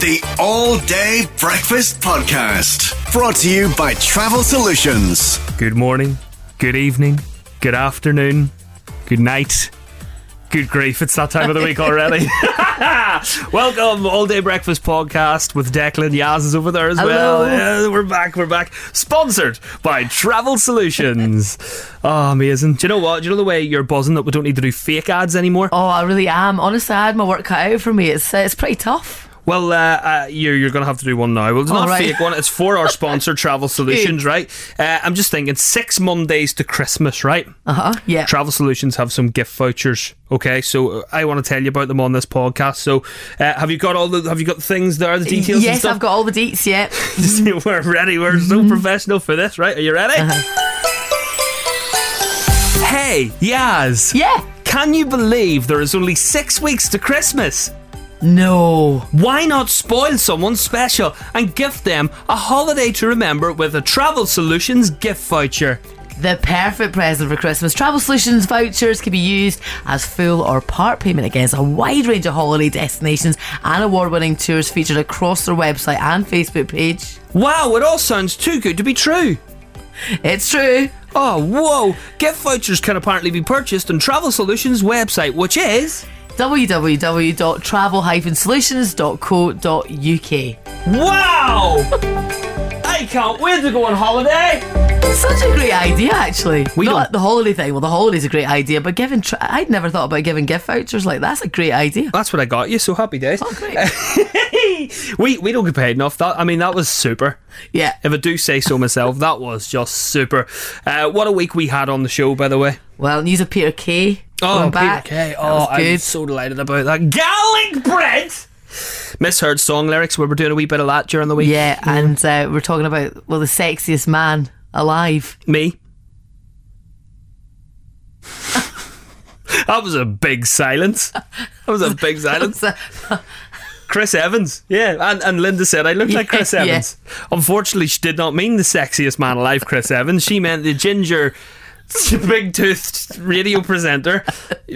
The All Day Breakfast Podcast. Brought to you by Travel Solutions. Good morning, good evening, good afternoon, good night. Good grief, it's that time of the week already. Welcome, All Day Breakfast Podcast with Declan. Yaz is over there as Hello. well. Yeah, we're back, we're back. Sponsored by Travel Solutions. oh, amazing. Do you know what? Do you know the way you're buzzing that we don't need to do fake ads anymore? Oh, I really am. Honestly, I had my work cut out for me. It's uh, it's pretty tough. Well, uh, uh, you're, you're going to have to do one now. Well, it's not a right. fake one. It's for our sponsor, Travel Solutions, right? Uh, I'm just thinking six Mondays to Christmas, right? Uh huh. Yeah. Travel Solutions have some gift vouchers. Okay, so uh, I want to tell you about them on this podcast. So, uh, have you got all the have you got the things there, the details? and yes? I've got all the deets. Yeah. We're ready. We're so professional for this, right? Are you ready? Hey, Yaz. yeah. Can you believe there is only six weeks to Christmas? No. Why not spoil someone special and gift them a holiday to remember with a Travel Solutions gift voucher? The perfect present for Christmas. Travel Solutions vouchers can be used as full or part payment against a wide range of holiday destinations and award winning tours featured across their website and Facebook page. Wow, it all sounds too good to be true. It's true. Oh, whoa! Gift vouchers can apparently be purchased on Travel Solutions website, which is www.travelhyphensolutions.co.uk. wow! I can't wait to go on holiday. Such a great idea, actually. We Not don't- the holiday thing. Well, the holiday's a great idea, but giving tra- I'd never thought about giving gift vouchers like that's a great idea. That's what I got you. So happy days. Oh, great. we we don't get paid enough. That I mean, that was super. yeah. If I do say so myself, that was just super. Uh, what a week we had on the show, by the way. Well, news of Peter Kay Oh. Peter Kay. Oh, I'm so delighted about that. Garlic bread. Misheard song lyrics. We were doing a wee bit of that during the week. Yeah, and uh, we're talking about well, the sexiest man alive. Me. that was a big silence. That was a big silence. Chris Evans, yeah, and, and Linda said I look like Chris Yeah, yeah. Evans. Unfortunately, she did not mean the sexiest man alive, Chris Evans. She meant the ginger, big toothed radio presenter,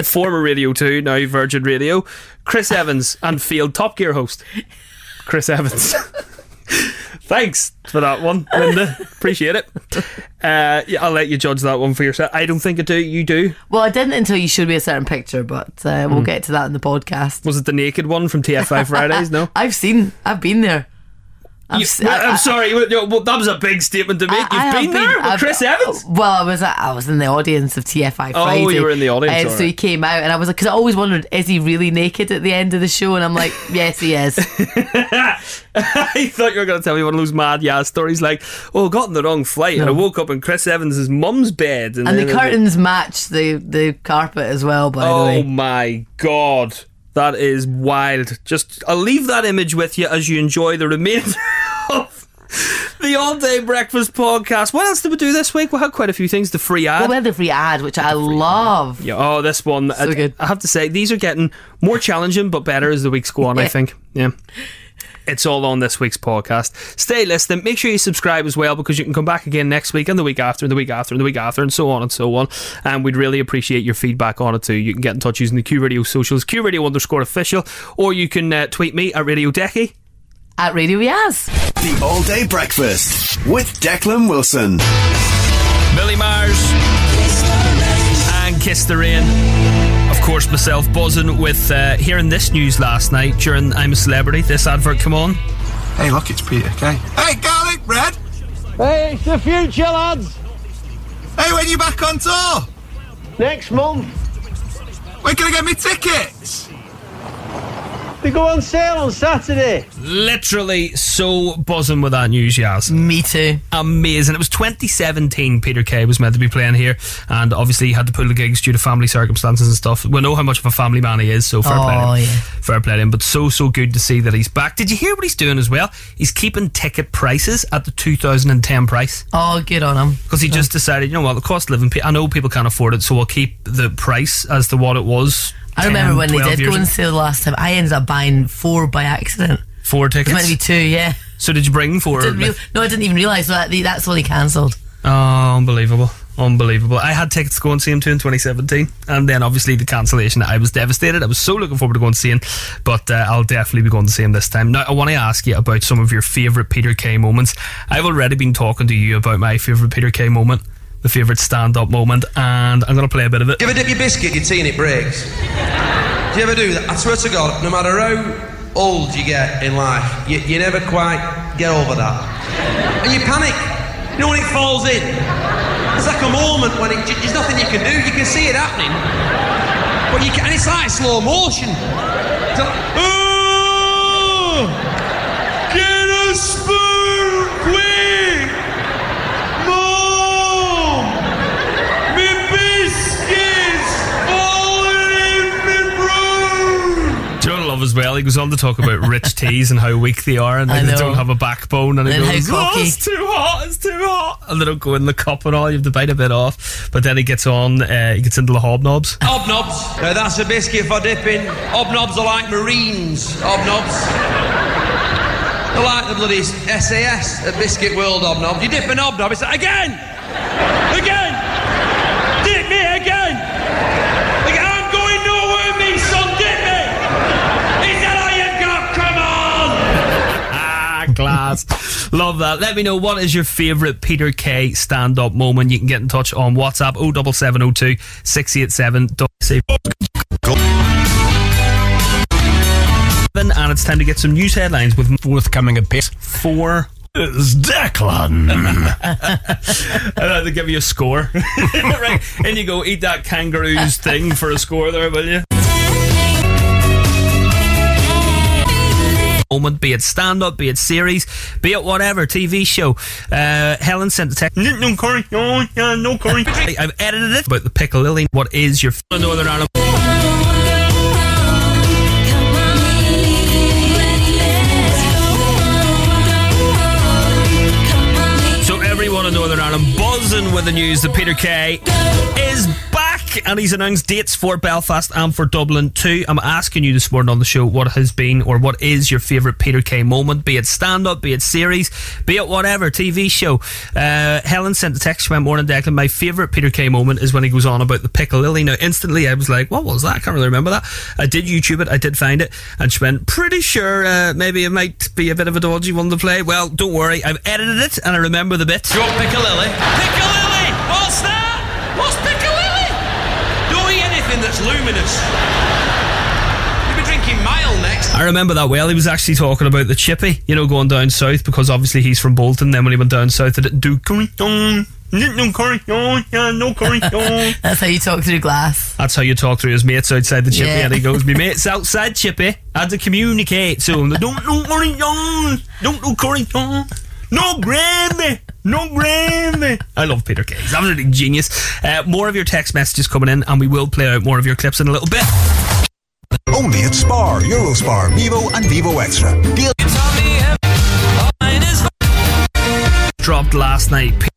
former Radio Two, now Virgin Radio, Chris Evans, and field Top Gear host, Chris Evans. Thanks for that one, Linda. Appreciate it. Uh, yeah, I'll let you judge that one for yourself. I don't think I do. You do. Well, I didn't until you showed me a certain picture, but uh, Hmm. we'll get to that in the podcast. Was it the naked one from TFI Fridays? No. I've seen, I've been there. I've You- se- I'm sorry. well, that was a big statement to make. I- You've I have been, there with I've- Chris Evans. Well, I was I was in the audience of TFI Oh, Friday. you were in the audience, Uh, all so he came out, and I was like, because I always wondered, is he really naked at the end of the show? And I'm like, yes, he is. I thought you were going to tell me one of those mad yeah stories like, oh, I got in the wrong flight and I woke up in Chris Evans' mum's bed. And then the curtains match the the carpet as well. By the way, Oh my God. That is wild. Just, I'll leave that image with you as you enjoy the remainder of the All Day Breakfast podcast. What else did we do this week? We had quite a few things. The free ad. well, we had the free ad, which I love. Yeah, oh, this one. I, good. I have to say, these are getting more challenging, but better as the weeks go on, I think. Yeah. It's all on this week's podcast. Stay listening. Make sure you subscribe as well because you can come back again next week and the week after and the week after and the week after and so on and so on. And we'd really appreciate your feedback on it too. You can get in touch using the Q Radio socials, Q Radio underscore official, or you can uh, tweet me at Radio Decky. At Radio Yaz. The All Day Breakfast with Declan Wilson. Billie Myers and Kiss the Rain. Of course, myself buzzing with uh, hearing this news last night during I'm a Celebrity. This advert come on. Hey, look, it's Peter Kay. Hey, garlic bread! Hey, it's the future, lads. Hey, when you back on tour? Next month, When can I get me tickets? They go on sale on Saturday. Literally so buzzing with that news, Yaz. Me too. Amazing. It was 2017 Peter Kay was meant to be playing here, and obviously he had to pull the gigs due to family circumstances and stuff. We know how much of a family man he is, so fair play to Oh, him. yeah. Fair play to him. But so, so good to see that he's back. Did you hear what he's doing as well? He's keeping ticket prices at the 2010 price. Oh, good on him. Because he just decided, you know what, the cost of living, pe- I know people can't afford it, so we'll keep the price as to what it was. I remember when they did go on sale last time. I ended up buying four by accident. Four It was meant tickets. to be two, yeah. so did you bring four? Didn't real- no, I didn't even realise that. That's what he cancelled. Oh, unbelievable. Unbelievable. I had tickets to go and see him too in 2017, and then obviously the cancellation. I was devastated. I was so looking forward to going to see him, but uh, I'll definitely be going to see him this time. Now, I want to ask you about some of your favourite Peter Kay moments. I've already been talking to you about my favourite Peter Kay moment, the favourite stand up moment, and I'm going to play a bit of it. You ever dip your biscuit your tea and it breaks? Do you ever do that? I swear to God, no matter how old you get in life, you, you never quite get over that. And you panic. You know when it falls in? It's like a moment when it, there's nothing you can do. You can see it happening. But you can, and it's like slow motion. It's like, oh! Get a spoon, quick! Mom! Me biscuits falling in me room! Do you know what I love as well? He goes on to talk about rich teas and how weak they are and I like, they don't have a backbone. And he And how goes, oh, it's too hot, it's too hot. And they don't go in the cup and all. You have to bite a bit off. But then he gets on, uh, he gets into the hobnobs. Hobnobs. Now that's a biscuit for dipping. Hobnobs are like Marines. Hobnobs. They're like the bloody SAS at Biscuit World hobnobs. You dip an hobnob, it's like, again! Again! Love that. Let me know what is your favourite Peter Kay stand up moment. You can get in touch on WhatsApp 07702 687. And it's time to get some news headlines with Forthcoming at pace. four. Is Declan. I'd have to give you a score. right. And you go eat that kangaroo's thing for a score there, will you? Moment, be it stand up, be it series, be it whatever, TV show. Uh, Helen sent a text. No, no curry, no, yeah, no curry. I- I've edited it about the piccalilli. What is your f- Northern Ireland? So everyone in Northern Ireland buzzing with the news that Peter Kay is and he's announced dates for Belfast and for Dublin too. I'm asking you this morning on the show what has been or what is your favourite Peter Kay moment, be it stand up, be it series, be it whatever, TV show. Uh, Helen sent a text, she went, Morning Declan, my favourite Peter Kay moment is when he goes on about the piccalilli. Now instantly I was like, what was that? I can't really remember that. I did YouTube it, I did find it, and she went, pretty sure uh, maybe it might be a bit of a dodgy one to play. Well, don't worry, I've edited it and I remember the bit. Want Piccalilli? Piccalilli! What's eat luminous. You'll be drinking mile next. I remember that well. He was actually talking about the chippy, you know, going down south because obviously he's from Bolton. Then when he went down south, it didn't do curry, no, no curry, no, yeah, no curry, no. That's how you talk through glass. That's how you talk to his mates outside the chippy, Yeah. and he goes, "Me mates outside chippy had to communicate to him. Don't no curry, no, don't no curry, no, no gravy." No gravy. I love Peter Kay. He's absolutely genius. Uh, more of your text messages coming in, and we will play out more of your clips in a little bit. Only at Spar, Eurospar, Vivo, and Vivo Extra. Deal. Dropped last night.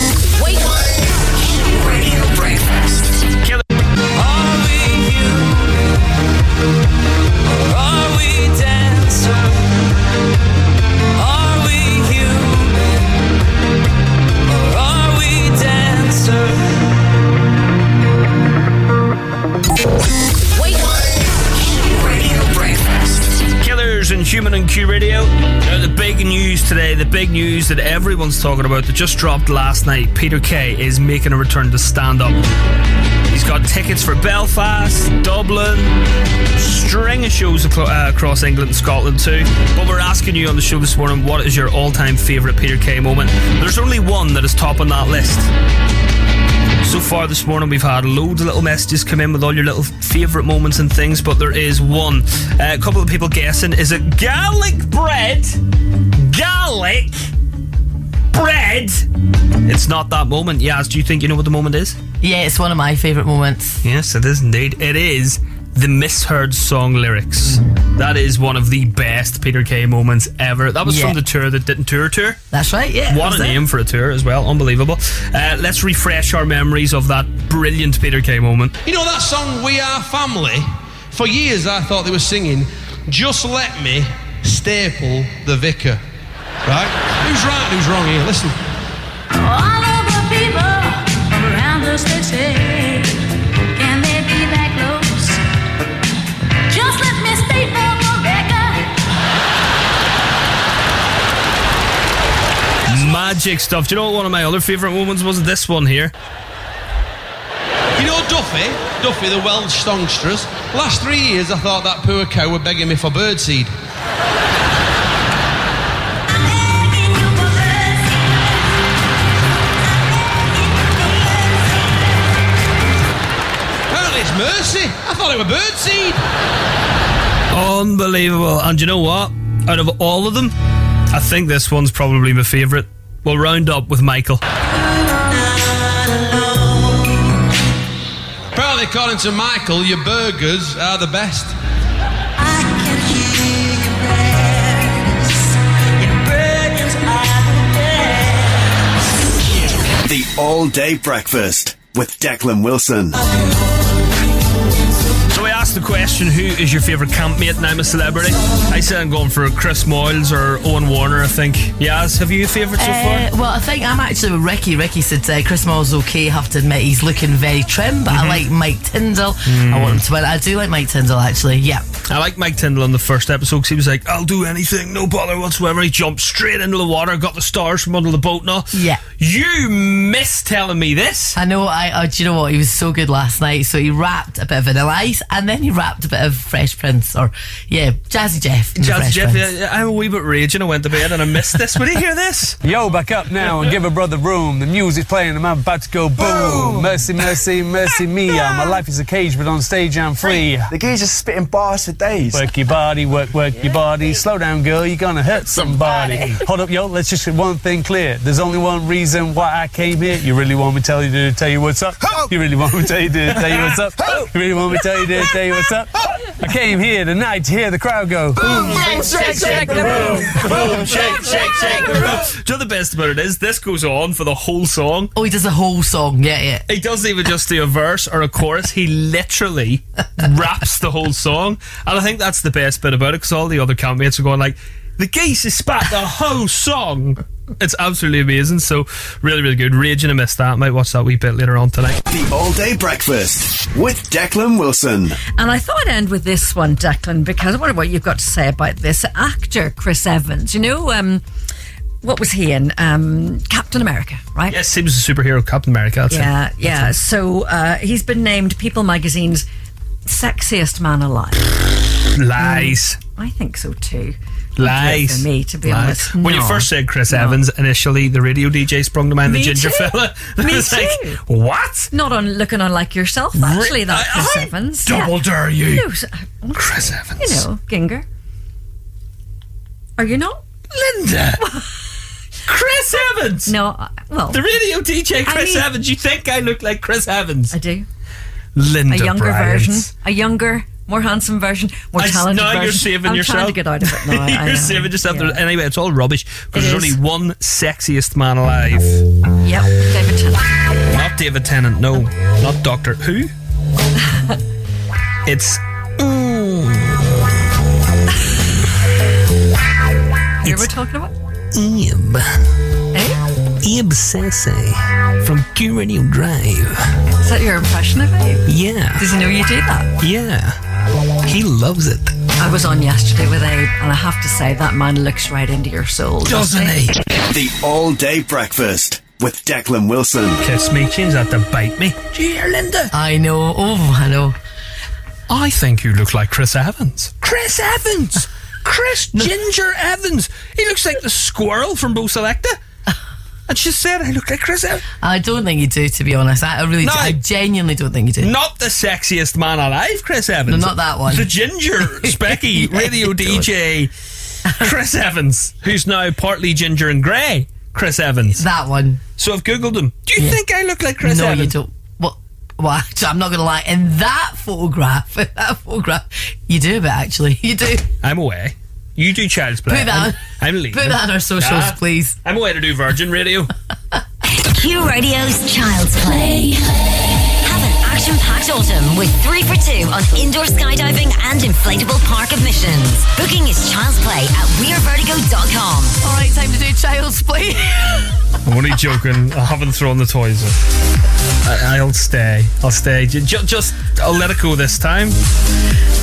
Radio. Now, the big news today, the big news that everyone's talking about that just dropped last night. Peter Kay is making a return to stand up. He's got tickets for Belfast, Dublin, string of shows uh, across England and Scotland too. But we're asking you on the show this morning, what is your all-time favourite Peter Kay moment? There's only one that is top on that list. So far this morning, we've had loads of little messages come in with all your little favourite moments and things, but there is one. Uh, a couple of people guessing is it garlic bread? Garlic bread? It's not that moment. Yaz, do you think you know what the moment is? Yeah, it's one of my favourite moments. Yes, it is indeed. It is the misheard song lyrics. That is one of the best Peter Kay moments ever. That was Yeah. from the tour that didn't tour tour. That's right, yeah. What that's a it. name for a tour as well. Unbelievable. Uh, let's refresh our memories of that brilliant Peter Kay moment. You know that song We Are Family? For years I thought they were singing Just Let Me Staple the Vicar. Right? Who's right and who's wrong here? Listen. Stuff. Do you know what one of my other favourite moments was? This one here. You know Duffy? Duffy, the Welsh songstress. Last three years, I thought that poor cow were begging me for birdseed. Apparently it's Mercy. I thought it were birdseed. Unbelievable. And you know what? Out of all of them, I think this one's probably my favourite. We'll round up with Michael. Apparently, according to Michael, your burgers are the best. The All Day Breakfast with Declan Wilson. I asked the question, who is your favourite campmate and I'm a celebrity? I said I'm going for Chris Moyles or Owen Warner, I think. Yaz, have you a favourite so Uh, far? well, I think I'm actually with Ricky. Ricky said uh, Chris Moyles is okay. Have to admit he's looking very trim, but I like Mike Tindall. I want him to win. I do like Mike Tindall actually. Yeah. I like Mike Tindall on the first episode because he was like, I'll do anything, no bother whatsoever. He jumped straight into the water, got the stars from under the boat now. Yeah. You miss telling me this. I know. I uh, do you know what? He was so good last night. So he wrapped a bit of Vanilla Ice, and then he rapped a bit of Fresh Prince, or yeah, Jazzy Jeff. in the Jazz Fresh Jeff, yeah, yeah, I'm a wee bit raging. I went to bed and I missed this. Would you hear this? Yo, back up now and give a brother room. The music's playing and I'm about to go boom. Mercy, mercy, mercy me. My life is a cage, but on stage I'm free. The geezer's spitting bars for days. Work your body, work, work your body. Slow down, girl, you're gonna hurt somebody. Hold up, yo, let's just get one thing clear. There's only one reason why I came here. You really want me to tell you to tell you what's up? You really want me to tell you to tell you what's up? You really want me to tell you to tell you what's up? I came here tonight to hear the crowd go boom, shake, shake the room. Boom, shake, shake, shake the room. Do you know the best about it is? This goes on for the whole song. Oh, he does the whole song. Yeah, yeah. He doesn't even just do a verse or a chorus. He literally raps the whole song. And I think that's the best bit about it because all the other campmates are going like, the geese is spat the whole song. It's absolutely amazing. So really, really good. Raging I missed that. Might watch that wee bit later on tonight. The All Day Breakfast with Declan Wilson. And I thought I'd end with this one, Declan, because I wonder what you've got to say about this actor, Chris Evans. You know, um, what was he in? Um, Captain America, right? Yes, he was a superhero, Captain America. That's yeah, it. yeah. So uh, he's been named People Magazine's sexiest man alive. Lies. I think so too. Lies. For me, to be Lies. honest. When you first said Chris No. Evans, initially the radio DJ sprung to mind, the ginger too. fella. Me was too. like, what? Not on looking unlike yourself, actually. That Chris I Evans. double dare you. No, s- uh, Chris Evans. You know, Ginger. Are you not? Linda. Chris Evans. No, uh, well, The radio DJ Chris I mean- Evans. You think I look like Chris Evans? I do. Linda a younger Bryans. version, a younger, more handsome version, more I- talented now version. you're saving I'm yourself. trying to get out of it now. I you're know. saving yourself. Yeah. Anyway, it's all rubbish because there's is. only one sexiest man alive. Yep, David Tennant. Not David Tennant, no. Not Doctor Who. it's. You were talking about? Ib. Eh? Ib Sensei from Q Radio Drive. Is that your impression of me? Yeah. Does he know you do that? Yeah. He loves it. I was on yesterday with Abe, and I have to say that man looks right into your soul. Doesn't he? The All Day Breakfast with Declan Wilson. Kiss me, change that to bite me. Do you hear, Linda? I know. Oh, I know. I think you look like Chris Evans. Chris Evans! Chris Ginger Evans! He looks like the squirrel from Bo Selecta. And she said I look like Chris Evans. I don't think you do, to be honest. I, I really, No. do. I genuinely don't think you do. Not the sexiest man alive, Chris Evans. No, not that one. The ginger, specky radio. DJ, Chris Evans, who's now partly ginger and grey. Chris Evans. That one. So I've googled him. Do you think I look like Chris no, Evans? No, you don't. Well, well, actually, I'm not going to lie. In that photograph, in that photograph, you do a bit, actually. You do. I'm away. You do Child's Play. Put that I'm, I'm leaving. Put that on our socials, Ah, please. I'm away to do Virgin Radio. Q Radio's Child's Play. Have action-packed autumn with three for two on indoor skydiving and inflatable park admissions. Booking is Child's Play at WeAreVertigo.com. All right, time to do child's play. I'm only joking. I haven't thrown the toys in. I, I'll stay. I'll stay. Ju- ju- just, I'll let it go this time.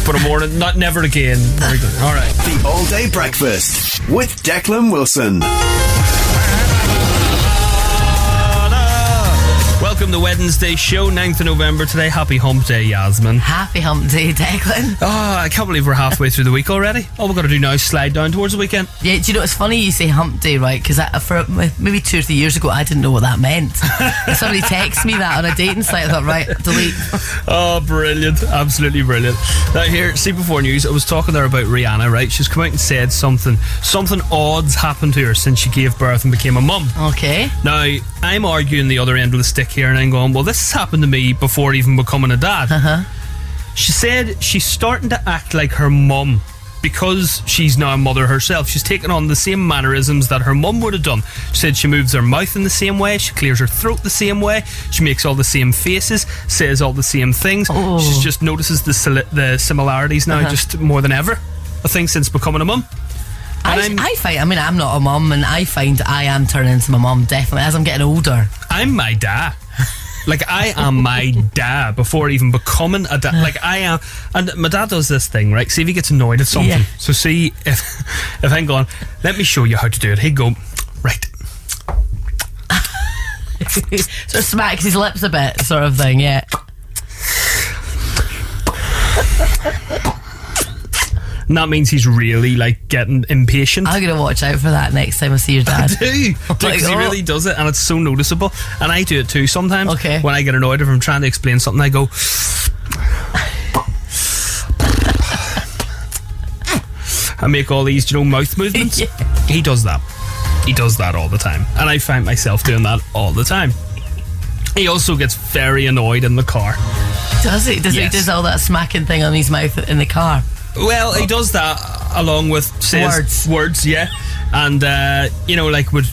But I'm warning, not never again. Very good. All right. The All Day Breakfast with Declan Wilson. Welcome to Wednesday show, 9th of November today. Happy Hump Day, Yasmin. Happy Hump Day, Declan. Oh, I can't believe we're halfway through the week already. All we've got to do now is slide down towards the weekend. Yeah, do you know it's funny you say Hump Day, right? Because for maybe two or three years ago, I didn't know what that meant. Somebody texted me that on a dating site. I thought, right, delete. Oh, brilliant. Absolutely brilliant. Now, here, see before news, I was talking there about Rihanna, right? She's come out and said something, something odd's happened to her since she gave birth and became a mum. Okay. Now, I'm arguing the other end of the stick here, and I'm going, well, this has happened to me before even becoming a dad. Uh-huh. She said she's starting to act like her mum because she's now a mother herself. She's taken on the same mannerisms that her mum would have done. She said she moves her mouth in the same way, she clears her throat the same way, she makes all the same faces, says all the same things. Oh. She just notices the, sili- the similarities now Uh-huh. just more than ever. I think since becoming a mum. I, I find, I mean, I'm not a mum, and I find I am turning into my mum definitely as I'm getting older. I'm my dad. Like I am my dad before even becoming a dad. Like I am, and my dad does this thing, right? See if he gets annoyed at something. Yeah. So see if if I'm going, let me show you how to do it. He'd go, right. sort of smacks his lips a bit, sort of thing, yeah. And that means he's really like getting impatient. I'm to watch out for that next time I see your dad. I do. Like, Because he oh. really does it, and it's so noticeable. And I do it too sometimes. Okay. When I get annoyed if I'm trying to explain something, I go. I make all these, you know, mouth movements. He does that. He does that all the time, and I find myself doing that all the time. He also gets very annoyed in the car. Does he? Does Yes. he does all that smacking thing on his mouth in the car? Well, he does that along with says Words. words, yeah, and uh, you know, like would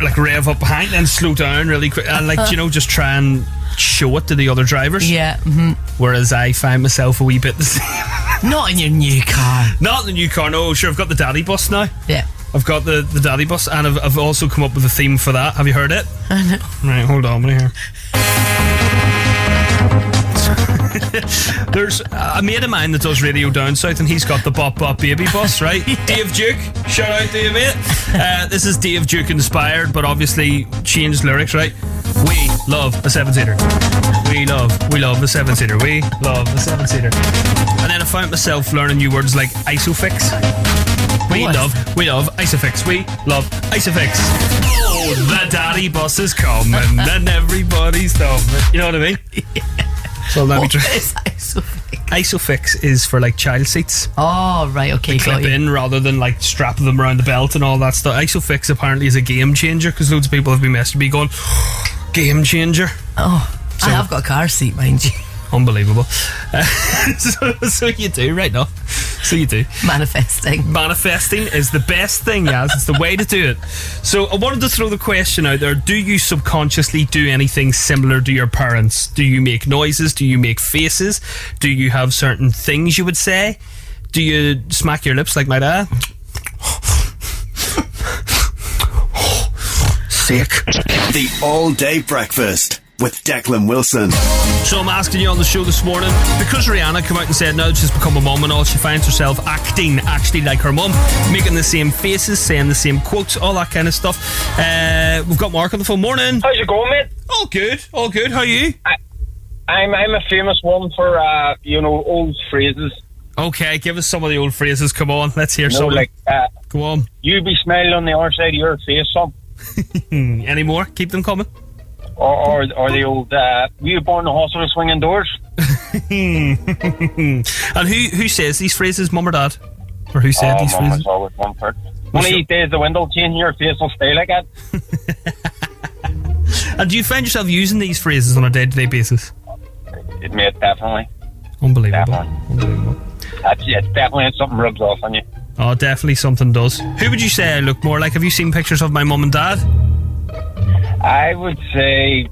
like rev up behind and slow down really quick, and like you know, just try and show it to the other drivers. Yeah. hmm Whereas I find myself a wee bit the same. Not in your new car. Not in the new car. No, sure. I've got the daddy bus now. Yeah. I've got the, the daddy bus, and I've, I've also come up with a theme for that. Have you heard it? I know. Right, hold on, hear. There's a mate of mine that does radio down south, and he's got the Bop Bop Baby Bus, right? Dave Duke, shout out to you, mate. Uh, this is Dave Duke inspired, but obviously changed lyrics, right? We love a seven seater. We love, we love a seven seater. We love a seven seater. And then I found myself learning new words like isofix. We What? love, we love isofix. We love isofix. Oh, the daddy bus is coming, and everybody's thumbing. You know what I mean? So let me try. is isofix? Isofix is for like child seats. Oh, right, okay, They clip you. in rather than like strap them around the belt and all that stuff. Isofix apparently is a game changer because loads of people have been messaging me going, game changer. Oh, So- I have got a car seat, mind you. Unbelievable. Uh, so, so you do, right now. So you do. Manifesting. Manifesting is the best thing, yes. It's the way to do it. So I wanted to throw the question out there Do you subconsciously do anything similar to your parents? Do you make noises? Do you make faces? Do you have certain things you would say? Do you smack your lips like my dad? Sick. The All Day Breakfast with Declan Wilson. So I'm asking you on the show this morning because Rihanna came out and said now she's become a mom and all, she finds herself acting actually like her mum, making the same faces, saying the same quotes, all that kind of stuff. Uh, we've got Mark on the phone. Morning. How's it going, mate? All good. All good. How are you? I'm I'm a famous one for uh, you know old phrases. Okay, give us some of the old phrases. Come on, let's hear You know, some. like uh, Go on. you be smiling on the other side of your face, some, Any more? Keep them coming. Or or, or the old uh, we were born in the hospital swinging doors? and who who says these phrases, mum or dad? Or who said oh, these phrases? always one part. One of these days, the window change your face will stay like that. And do you find yourself using these phrases on a day to day basis? It made definitely. Unbelievable. Definitely. That's it's definitely something rubs off on you. Oh, definitely something does. Who would you say I look more like? Have you seen pictures of my mum and dad? I would say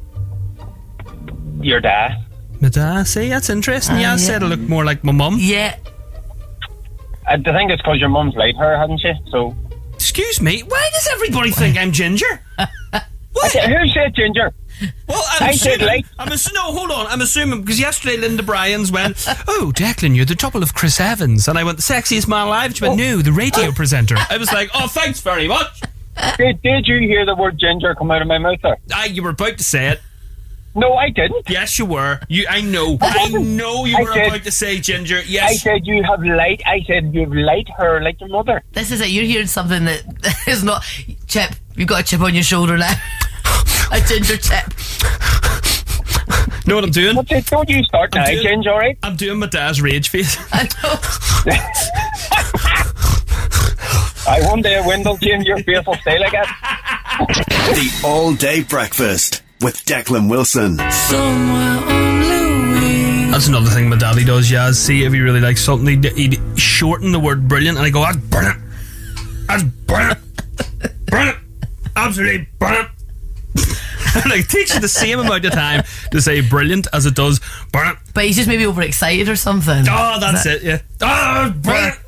your dad. My dad? See, that's interesting. yeah, I uh, said I look more like my mum. Yeah. I think it's because your mum's like her, hasn't she? So. Excuse me. Why does everybody think I'm ginger? What? Who said ginger? Well, I'm I said assuming. light. I'm assu- no, hold on. I'm assuming because yesterday Linda Bryans went, "Oh, Declan, you're the double of Chris Evans," and I went, "The sexiest man alive." She went, oh. "No, the radio presenter." I was like, "Oh, thanks very much." Did, did you hear the word ginger come out of my mouth there? Ah, you were about to say it. No, I didn't. Yes, you were. You, I know. I know you I were said- about to say ginger. Yes, I said you have light. I said you have light hair like your mother. This is it. You're hearing something that is not. Chip, you've got a chip on your shoulder now. a ginger chip. know what I'm doing? What's it? Don't you start I'm now, doing- Ginger, all right? I'm doing my dad's rage face. I know. I one day when they'll change your face will stay like that. The All Day Breakfast with Declan Wilson. That's another thing my daddy does, Yaz. See, if he really likes something, he'd, he'd shorten the word brilliant and I go, that's brilliant. That's brilliant. brilliant. Absolutely brilliant. and it takes you the same amount of time to say brilliant as it does brilliant. But he's just maybe overexcited or something. Oh, that's it, yeah. Oh, brilliant.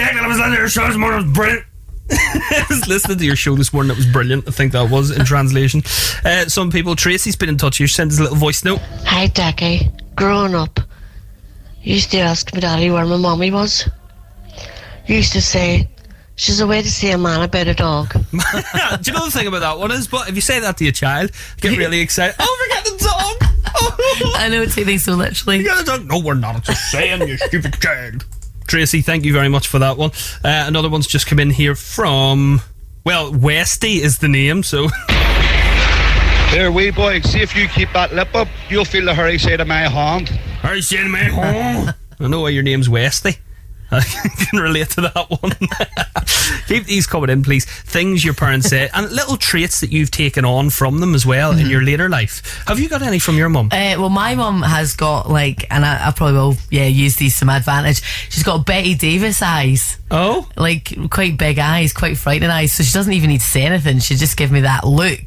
Declan, I was listening to your show this morning, it was brilliant. I was listening to your show this morning, it was brilliant. I think that was in translation. Uh, some people, Tracy's been in touch You sent us a little voice note. Hi, Decky. Growing up, used to ask my daddy where my mommy was. Used to say, she's away to see a man about a dog. Do you know the thing about that one is, but if you say that to your child, get really excited. Oh, forget the dog. I know it's taking so literally. You got a dog? No, we're not. It's just saying, you stupid child. Tracy, thank you very much for that one. Uh, another one's just come in here from, well, Westy is the name, so. There, wee boy, see if you keep that lip up, you'll feel the hurry side of my hand. Hurry side of my hand. I know why your name's Westy. I can relate to that one. Keep these coming in, please. Things your parents say, and little traits that you've taken on from them as well in your later life. Have you got any from your mum? Uh, well, my mum has got like, and I, I probably will, yeah, use these to my advantage. She's got Bette Davis eyes. Oh, like quite big eyes, quite frightening eyes. So she doesn't even need to say anything. She just give me that look.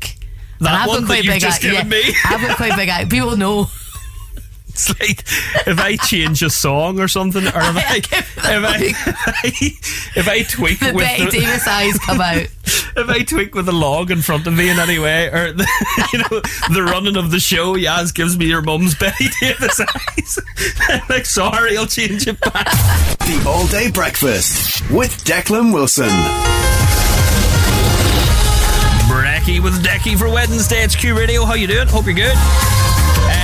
And That I've got quite big just eye- given yeah. I've got quite big eyes. People know. It's like if I change a song or something, or if I if I, if I tweak The with Bette Davis eyes come out. if I tweak with a log in front of me in any way, or the, you know the running of the show, Yaz gives me your mum's Bette Davis eyes. I'm like, sorry, I'll change it back. The All Day Breakfast with Declan Wilson. Brecky with Decky for Wednesday. It's Q Radio. How you doing? Hope you're good.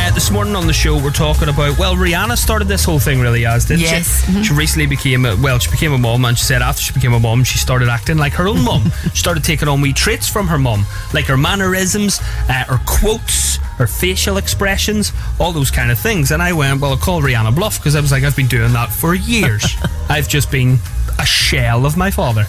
Uh, this morning on the show, we're talking about well, Rihanna started this whole thing really as did Yes. she? She recently became a, well, she became a mom, and she said after she became a mom, she started acting like her own mom. she started taking on wee traits from her mom, like her mannerisms, uh, her quotes, her facial expressions, all those kind of things. And I went, well, I call Rihanna bluff because I was like, I've been doing that for years. I've just been a shell of my father.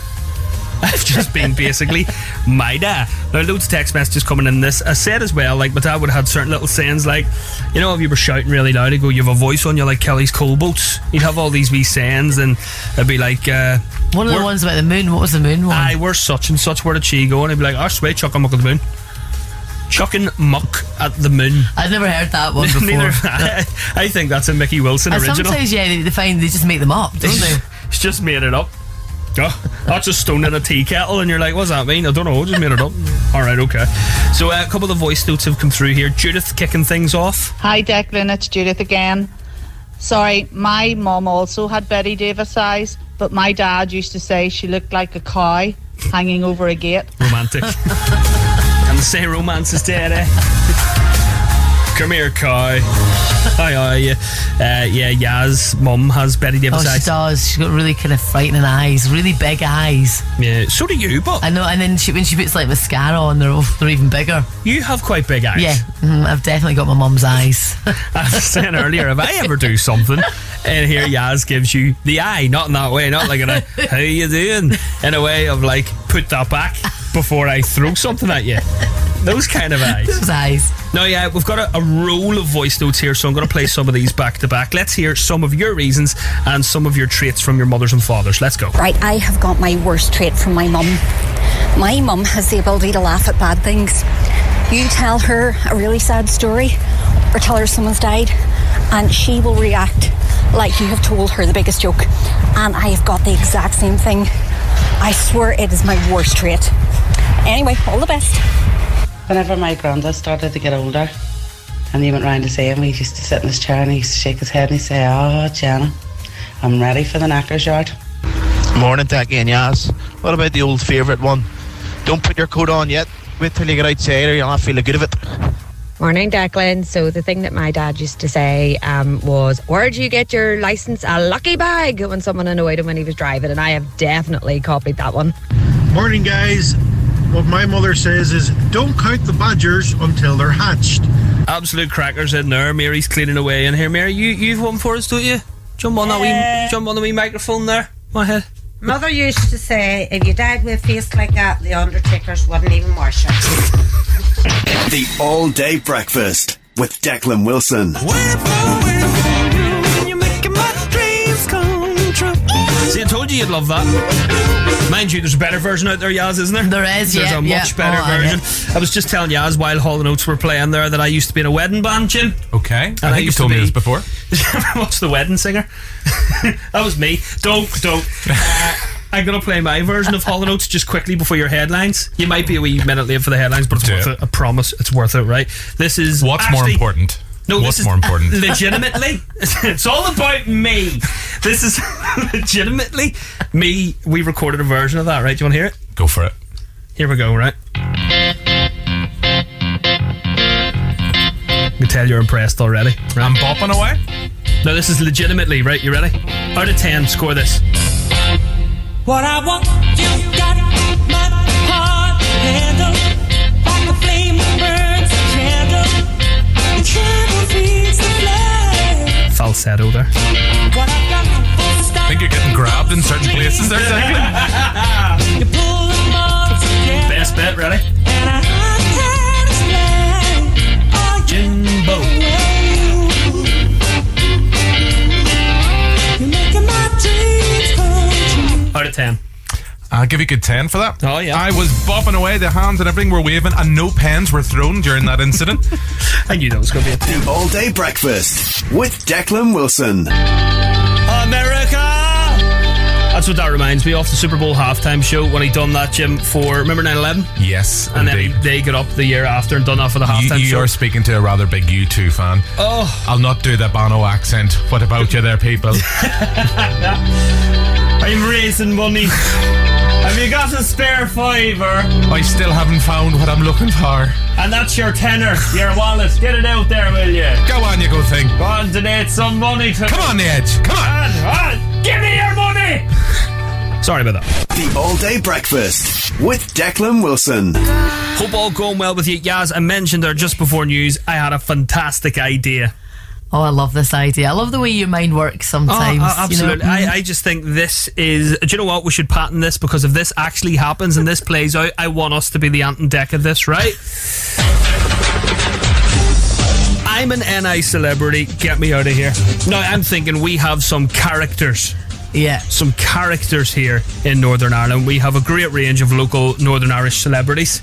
I've just been basically my dad. Now, loads of text messages coming in this. I said as well, like, my dad would have had certain little sayings, like, you know, if you were shouting really loud, he'd go, You have a voice on you like Kelly's coal boats. He'd have all these wee sayings, and it'd be like, uh, One of the ones about the moon. What was the moon one? Aye, we're such and such. Where did she go? And he'd be like, Oh, sweet, chuck a muck at the moon. Chucking muck at the moon. I've never heard that one before. Neither, I, I think that's a Mickey Wilson And original. sometimes, yeah, they, they find they just make them up, don't they? He's just made it up. Oh, that's a stone in a tea kettle, and you're like, what's that mean? I don't know, just made it up. All right, okay. So uh, a couple of voice notes have come through here. Judith kicking things off. Hi Declan, it's Judith again. Sorry, my mum also had Bette Davis eyes, but my dad used to say she looked like a cow hanging over a gate. Romantic. and the say romance is dead, eh? Come here, cow. Hi, are you? Uh, yeah, Yaz, mum has Bette Davis Oh, Davis she does. She's got really kind of frightening eyes, really big eyes. Yeah, so do you, but I know. And then she, when she puts like mascara on, they're all- they're even bigger. You have quite big eyes. Yeah, mhm, I've definitely got my mum's eyes. I was saying earlier, if I ever do something, and here Yaz gives you the eye, not in that way, not like in a how you doing, in a way of like put that back before I throw something at you. Those kind of eyes. Those eyes. Now, yeah, we've got a, a roll of voice notes here, so I'm going to play some of these back to back. Let's hear some of your reasons and some of your traits from your mothers and fathers. Let's go. Right, I have got my worst trait from my mum. My mum has the ability to laugh at bad things. You tell her a really sad story or tell her someone's died, and she will react like you have told her the biggest joke. And I have got the exact same thing. I swear it is my worst trait. Anyway, all the best. Whenever my granddad started to get older and he went round to see him, he used to sit in his chair and he used to shake his head and he'd say, Oh, Jenna, I'm ready for the knacker's yard. Morning, Decky and Yaz. What about the old favourite one? Don't put your coat on yet. Wait till you get outside or you'll not feel the good of it. Morning, Declan. So the thing that my dad used to say um, was, "Where'd you get your license? A lucky bag." When someone annoyed him when he was driving, and I have definitely copied that one. Morning, guys. What my mother says is don't count the badgers until they're hatched. Absolute crackers in there. Mary's cleaning away in here. Mary, you you've one for us, don't you? Jump on that wee, uh, jump on the wee microphone there. Go ahead. Mother used to say, if you died with a face like that, the Undertakers wouldn't even wash it. The All Day Breakfast with Declan Wilson. See, I told you you'd love that. Mind you, there's a better version out there, Yaz, isn't there? There is, There's yeah, a much yeah. better Oh, I version. I was just telling Yaz while Hall and Oates were playing there that I used to be in a wedding band, Jim. Okay. And I think you've used told to me be- this before. What's the wedding singer? that was me. Don't, don't. Uh, I'm gonna play my version of Hall and Oates just quickly before your headlines. You might be a wee minute late for the headlines, but it's Do worth it. it. I promise, it's worth it. Right? This is What's more actually- important? No, What's this is more important? Legitimately, it's all about me. This is legitimately me. We recorded a version of that, right? Do you want to hear it? Go for it. Here we go, right? I can tell you're impressed already. Right? I'm bopping away. No, this is legitimately, right? You ready? Out of 10, score this. What I want, you got my Falsetto there. I got is I think you're getting grabbed in certain places there, Declan. You pull them all together, Best bet, ready? and I can't explain. Jimbo. you're making my dreams come true. Out of 10. I'll give you a good 10 for that. Oh, yeah. I was bopping away, the hands and everything were waving, and no pens were thrown during that incident. I knew that was going to be a 10. The All Day Breakfast with Declan Wilson. America! That's what that reminds me of the Super Bowl halftime show when he done that, Jim, for remember 9 11? yes, And then indeed. he, they got up the year after and done that for the You, halftime you show. are speaking to a rather big U2 fan. Oh. I'll not do the Bono accent. What about you there, people? I'm raising money. Have you got a spare fiver? I still haven't found what I'm looking for. And that's your tenner, your wallet. Get it out there, will you? Go on, you good thing. Go on, donate some money to Come on, the edge. Come on. on, on. Give me your money! Sorry about that. The All Day Breakfast with Declan Wilson. Hope all going well with you. Yaz, I mentioned there just before news, I had a fantastic idea. Oh, I love this idea. I love the way your mind works sometimes. Oh, uh, you know? absolutely. I, I just think this is. Do you know what? We should patent this because if this actually happens and this plays out, I want us to be the Ant and Dec of this, right? I'm an NI celebrity. Get me out of here. No, I'm thinking we have some characters. Yeah. Some characters here in Northern Ireland. We have a great range of local Northern Irish celebrities.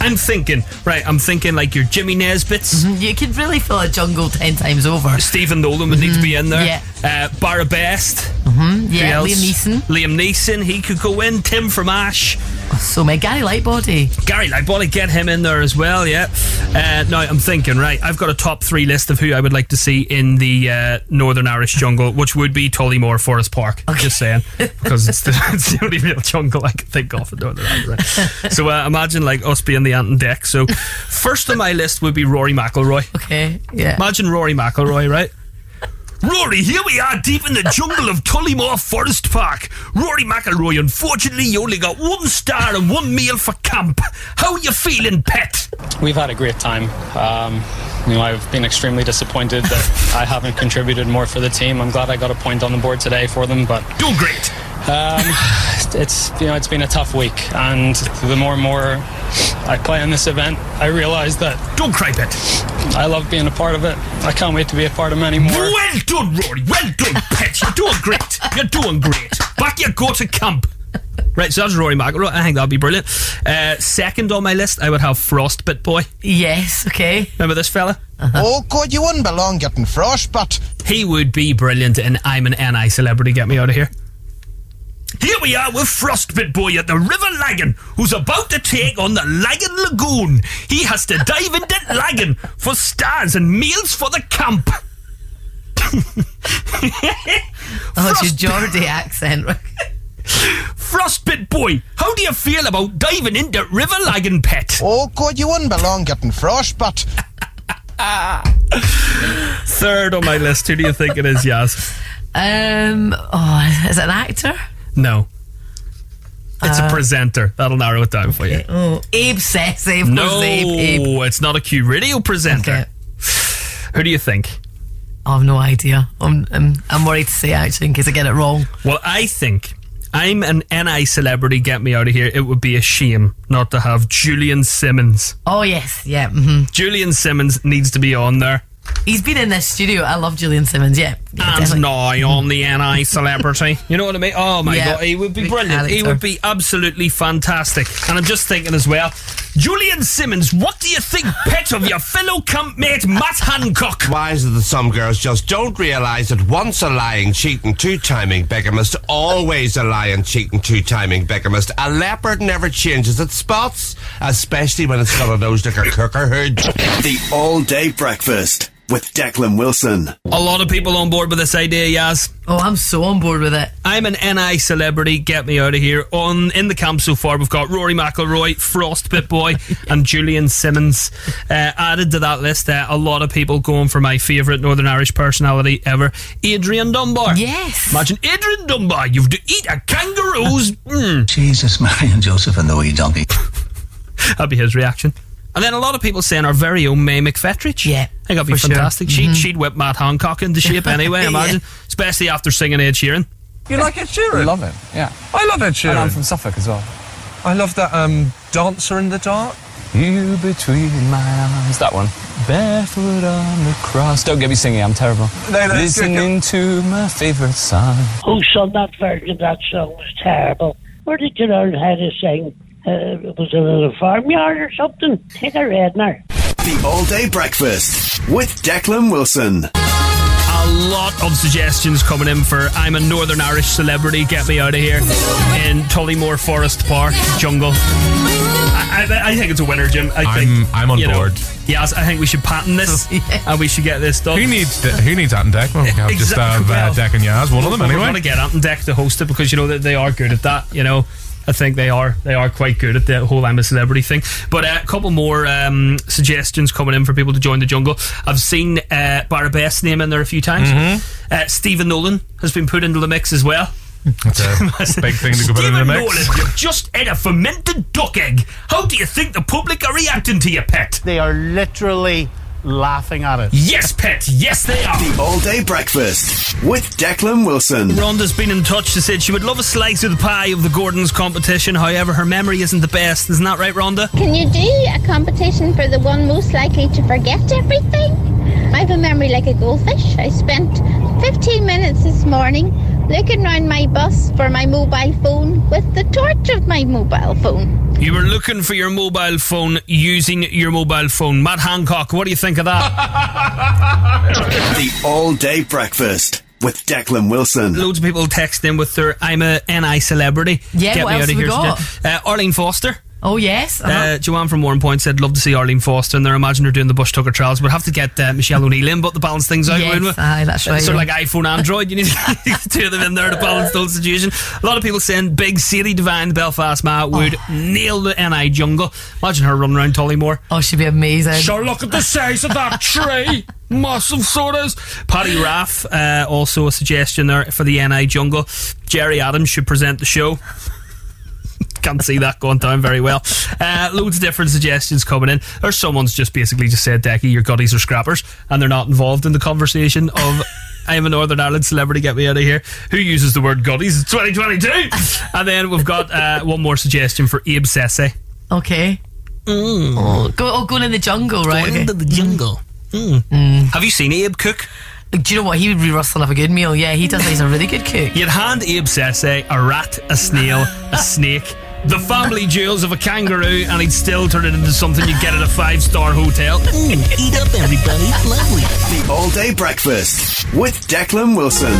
I'm thinking, right, I'm thinking like your Jimmy Nesbitts. Mm-hmm. You could really fill a jungle ten times over. Stephen Nolan would need to be in there. Yeah. Uh, Barra Best. Mm-hmm. Yeah. Liam Neeson. Liam Neeson, he could go in. Tim from Ash. So my Gary Lightbody. Gary Lightbody, get him in there as well, yeah. Uh, now, I'm thinking, right, I've got a top three list of who I would like to see in the uh, Northern Irish jungle, which would be Tollymore Forest Park. I'm just saying. Because it's the, it's the only real jungle I can think of in Northern Ireland. Right? So uh, imagine like us being the Ant and Dec. So first on my list would be Rory McIlroy. Okay, yeah. Imagine Rory McIlroy, right? Rory, here we are deep in the jungle of Tollymore Forest Park. Rory McIlroy, unfortunately, you only got one star and one meal for camp. How are you feeling, pet? We've had a great time. Um, you know, I've been extremely disappointed that I haven't contributed more for the team. I'm glad I got a point on the board today for them, but doing great. Um, it's you know it's been a tough week, and the more and more I play in this event, I realise that don't cry, pet. I love being a part of it. I can't wait to be a part of many more. Well done, Rory. Well done, pet. You're doing great. You're doing great. Back you go to camp. Right, so that's Rory McIlroy. I think that'd be brilliant. Uh, second on my list, I would have Frostbit Boy. Yes, okay. Remember this fella? Oh, God, you wouldn't belong getting frostbite. He would be brilliant and I'm an NI celebrity. Get me out of here. Here we are with Frostbit Boy at the River Lagan, who's about to take on the Lagan Lagoon. He has to dive into Lagan for stars and meals for the camp. Oh, it's your Geordie accent. Frostbit Boy, how do you feel about diving into River Lagan, pet? Oh, God, you wouldn't belong getting frostbite. Third on my list. Who do you think it is, Yaz? Um, oh, is it an actor? No. It's Uh, a presenter. That'll narrow it down for you. Oh, Abe Sessie. Of No, Abe. Abe. it's not a Q radio presenter. Who do you think? I have no idea. I'm, I'm, I'm worried to say actually in case I get it wrong. Well, I think I'm an NI celebrity. Get me out of here. It would be a shame not to have Julian Simmons. Oh yes, yeah. hmm Julian Simmons needs to be on there. He's been in this studio. I love Julian Simmons. Yeah, yeah and definitely. now on the NI celebrity. You know what I mean? Oh my Yeah. god, he would be Big brilliant. He character. would be absolutely fantastic. And I'm just thinking as well, Julian Simmons, what do you think, pet, of your fellow campmate Matt Hancock? Why is it that some girls just don't realise that once a lying, cheating, two-timing bigamist, always a lying, cheating, two-timing bigamist? A leopard never changes its spots, especially when it's got a nose like a cooker hood. The All Day Breakfast with Declan Wilson. A lot of people on board with this idea, Yaz. Oh, I'm so on board with it. I'm an NI celebrity. Get me out of here. On in the camp so far, we've got Rory McIlroy, Frost Boy, and Julian Simmons. Uh, added to that list, uh, a lot of people going for my favourite Northern Irish personality ever, Adrian Dunbar. Yes. Imagine Adrian Dunbar. You've to eat a kangaroo's. Mm. Jesus, Mary and Joseph and the wee donkey. That'd be his reaction. And then a lot of people saying our very own May McFetridge. Yeah. I think that'd be for sure. fantastic. She'd, she'd whip Matt Hancock into shape anyway, Yeah. imagine. Especially after singing Ed Sheeran. You like Ed Sheeran? I love it, yeah. I love Ed Sheeran. And I'm from Suffolk as well. I love that um, Dancer in the Dark. You between my arms. That one. Barefoot on the cross. Don't get me singing, I'm terrible. No, no, Listening to my favourite song. Who sung that version of that song was terrible. Where did you learn how to sing? Uh, was it in a little farmyard or something? Take a redner. The All Day Breakfast with Declan Wilson. A lot of suggestions coming in for I'm a Northern Irish celebrity, get me out of here in Tollymore Forest Park Jungle. I, I, I think it's a winner, Jim. I I'm- think, I'm on you know, board. yes, I think we should patent this and we should get this done. Who needs who needs Ant and Dec? Well, we have just Exactly. have uh, Well, Deck and Yaz, one of them anyway. We're anyway. going to get Ant and Dec to host it because you know that they are good at that. You know, I think they are they are quite good at the whole I'm a celebrity thing. But uh, a couple more um, suggestions coming in for people to join the jungle. I've seen uh, Barabest name in there a few times. Mm-hmm. Uh, Stephen Nolan has been put into the mix as well. That's a big thing to go put in the Stephen mix. Nolan, you've just ate a fermented duck egg. How do you think the public are reacting to your pet? They are literally laughing at it. Yes, pet. Yes, they are. The All Day Breakfast with Declan Wilson. Rhonda's been in touch. She said she would love a slice of the pie of the Gordon's competition. However, her memory isn't the best. Isn't that right, Rhonda? Can you do a competition for the one most likely to forget everything? I have a memory like a goldfish. I spent 15 minutes this morning looking around my bus for my mobile phone with the torch of my mobile phone. You were looking for your mobile phone using your mobile phone. Matt Hancock, what do you think of that? The All Day Breakfast with Declan Wilson. Loads of people text in with their I'm a NI celebrity. Yeah, what else have we got? Uh, Arlene Foster. Oh yes. uh Uh-huh. Joanne from Warrenpoint said, "Love to see Arlene Foster." And they're imagining her doing the Bush Tucker trials. We'd have to get uh, Michelle O'Neill in, but to balance things out, Yes, wouldn't aye, that's right, Sort of like iPhone, Android. You need the two of them in there to balance the whole situation. A lot of people saying Big Sadie Divine, the Belfast Ma, would nail the NI jungle. Imagine her running around Tollymore. Oh, she'd be amazing. Sure, look at the size of that tree. Massive sodas. Paddy Raff, uh, also a suggestion there for the NI jungle. Gerry Adams should present the show. Can't see that going down very well. Uh, loads of different suggestions coming in. Or someone's just basically just said, Decky, your gutties are scrappers, and they're not involved in the conversation of I am a Northern Ireland celebrity, get me out of here. Who uses the word gutties? It's 2022. and then we've got uh, one more suggestion for Abe Sesse. Okay. Oh, go, oh, going in the jungle, right? Going okay. into the jungle. Have you seen Abe cook? Do you know what? He would be rustling up a good meal. Yeah, he does. He's a really good cook. You'd hand Abe Sesse a rat, a snail, a snake, the family jewels of a kangaroo, and he'd still turn it into something you'd get at a five star hotel. Mm, eat up, everybody. Lovely. The All Day Breakfast with Declan Wilson.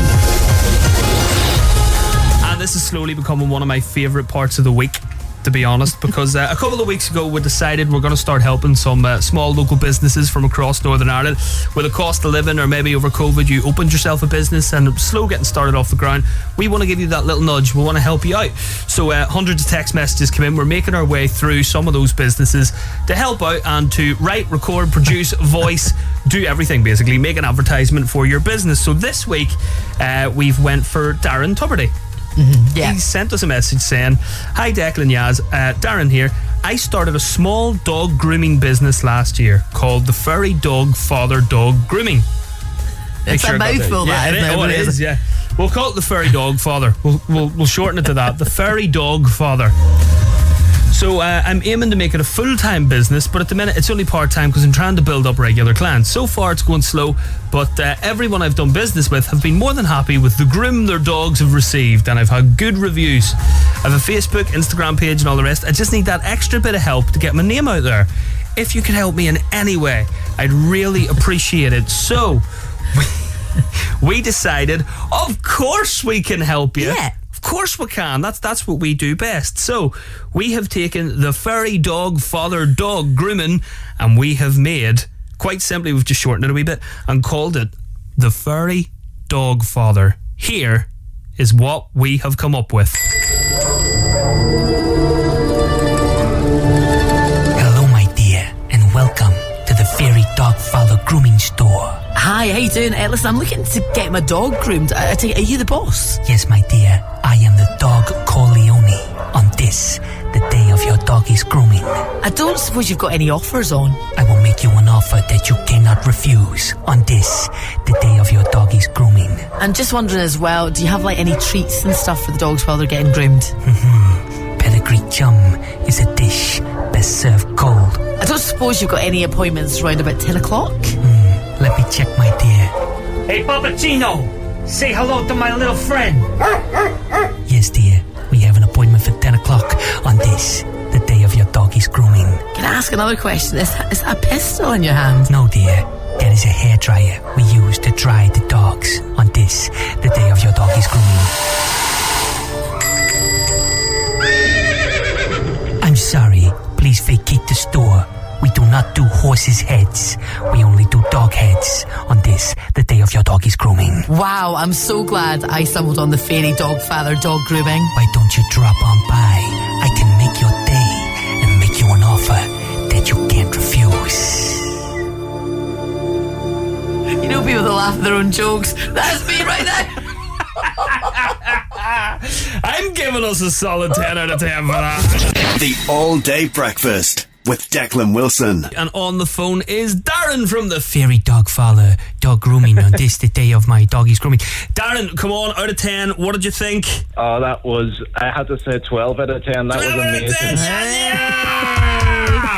And this is slowly becoming one of my favourite parts of the week. To be honest, because uh, a couple of weeks ago we decided we're going to start helping some uh, small local businesses from across Northern Ireland with a cost of living, or maybe over COVID you opened yourself a business and slow getting started off the ground. We want to give you that little nudge. We want to help you out. So uh, hundreds of text messages come in. We're making our way through some of those businesses to help out and to write, record, produce, voice, do everything basically. Make an advertisement for your business. So this week uh, we've went for Darren Tuberty. Yeah. He sent us a message saying, Hi Declan Yaz, uh, Darren here. I started a small dog grooming business last year called the Furry Dog Father Dog Grooming. It's a I got mouthful, Yeah, that, it isn't is. it? Oh, it is, yeah. We'll call it the Furry Dog Father. We'll, we'll, we'll shorten it to that. The Furry Dog Father. So uh, I'm aiming to make it a full time business, but at the minute it's only part time because I'm trying to build up regular clients. So far it's going slow, but uh, everyone I've done business with have been more than happy with the groom their dogs have received, and I've had good reviews. I have a Facebook, Instagram page, and all the rest. I just need that extra bit of help to get my name out there. If you could help me in any way, I'd really appreciate it. So. we decided, of course we can help you. Yeah. Of course we can. That's that's what we do best. So we have taken the furry dog father dog grooming, and we have made quite simply we've just shortened it a wee bit and called it the furry dog father. Here is what we have come up with. Hi, how you doing? Uh, listen, I'm looking to get my dog groomed. I, I take are you the boss? Yes, my dear, I am the dog Corleone. On this, the day of your doggy's grooming, I don't suppose you've got any offers on. I will make you an offer that you cannot refuse. On this, the day of your doggy's grooming. I'm just wondering as well, do you have like any treats and stuff for the dogs while they're getting groomed? Mm-hmm. Pedigree chum is a dish best served cold. I don't suppose you've got any appointments around about 10 o'clock? Let me check, my dear. Hey, Papacino, say hello to my little friend. Yes, dear. We have an appointment for 10 o'clock on this, the day of your doggy's grooming. Can I ask another question? Is that, is that a pistol in your hand? No, dear. That is a hair dryer we use to dry the dogs on this, the day of your doggy's grooming. I'm sorry. Please vacate the store. We do not do horses' heads. We only do dog heads on this, the day of your doggy's grooming. Wow, I'm so glad I stumbled on the furry dog father dog grooming. Why don't you drop on by? I can make your day and make you an offer that you can't refuse. You know people that laugh at their own jokes. That's me right now. I'm giving us a solid 10 out of 10 for that. The All Day Breakfast with Declan Wilson. And on the phone is Darren from the Furry dog father, dog grooming on this, the day of my doggy's grooming. Darren, come on, out of 10, what did you think? Oh, that was, I had to say 12 out of 10. That was amazing.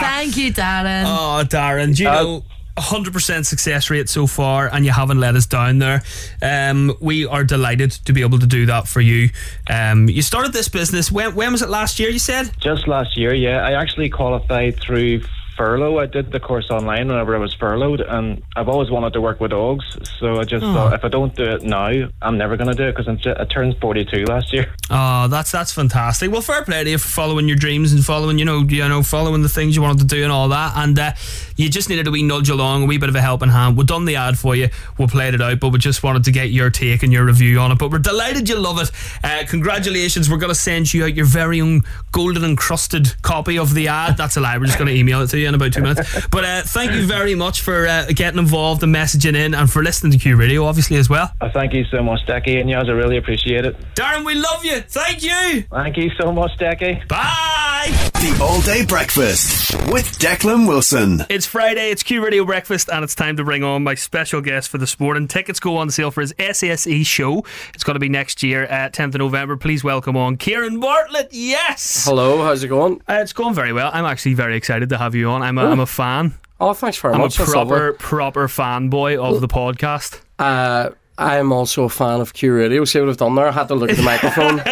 Thank you, Darren. Oh, Darren, do you uh, know 100% success rate so far, and you haven't let us down there. Um, we are delighted to be able to do that for you. Um, you started this business, when, when was it last year, you said? Just last year, yeah. I actually qualified through furlough. I did the course online whenever I was furloughed, and I've always wanted to work with dogs. So I just Oh. thought if I don't do it now, I'm never going to do it because I turned 42 last year. Oh, that's that's fantastic. Well, fair play to you for following your dreams and following, you know, you know, following the things you wanted to do and all that. And uh, you just needed a wee nudge along, a wee bit of a helping hand. We've done the ad for you, we played it out, but we just wanted to get your take and your review on it. But we're delighted you love it. Uh, congratulations. We're going to send you out your very own golden encrusted copy of the ad. That's a lie. We're just going to email it to you in about two minutes. But uh, thank you very much for uh, getting involved and messaging in and for listening to Q Radio, obviously, as well. Uh, thank you so much, Decky, and yours. I really appreciate it. Darren, we love you. Thank you. Thank you so much, Decky. Bye. The All Day Breakfast with Declan Wilson. It's Friday, it's Q Radio Breakfast, and it's time to bring on my special guest for this morning. Tickets go on sale for his SSE show. It's going to be next year, uh, 10th of November. Please welcome on Kieran Bartlett. Yes! Hello, how's it going? Uh, it's going very well. I'm actually very excited to have you on. I'm a, I'm a fan. Oh, thanks very I'm much. a proper, proper fanboy of the podcast. Uh, I am also a fan of Q Radio. See what I've done there? I had to look at the microphone.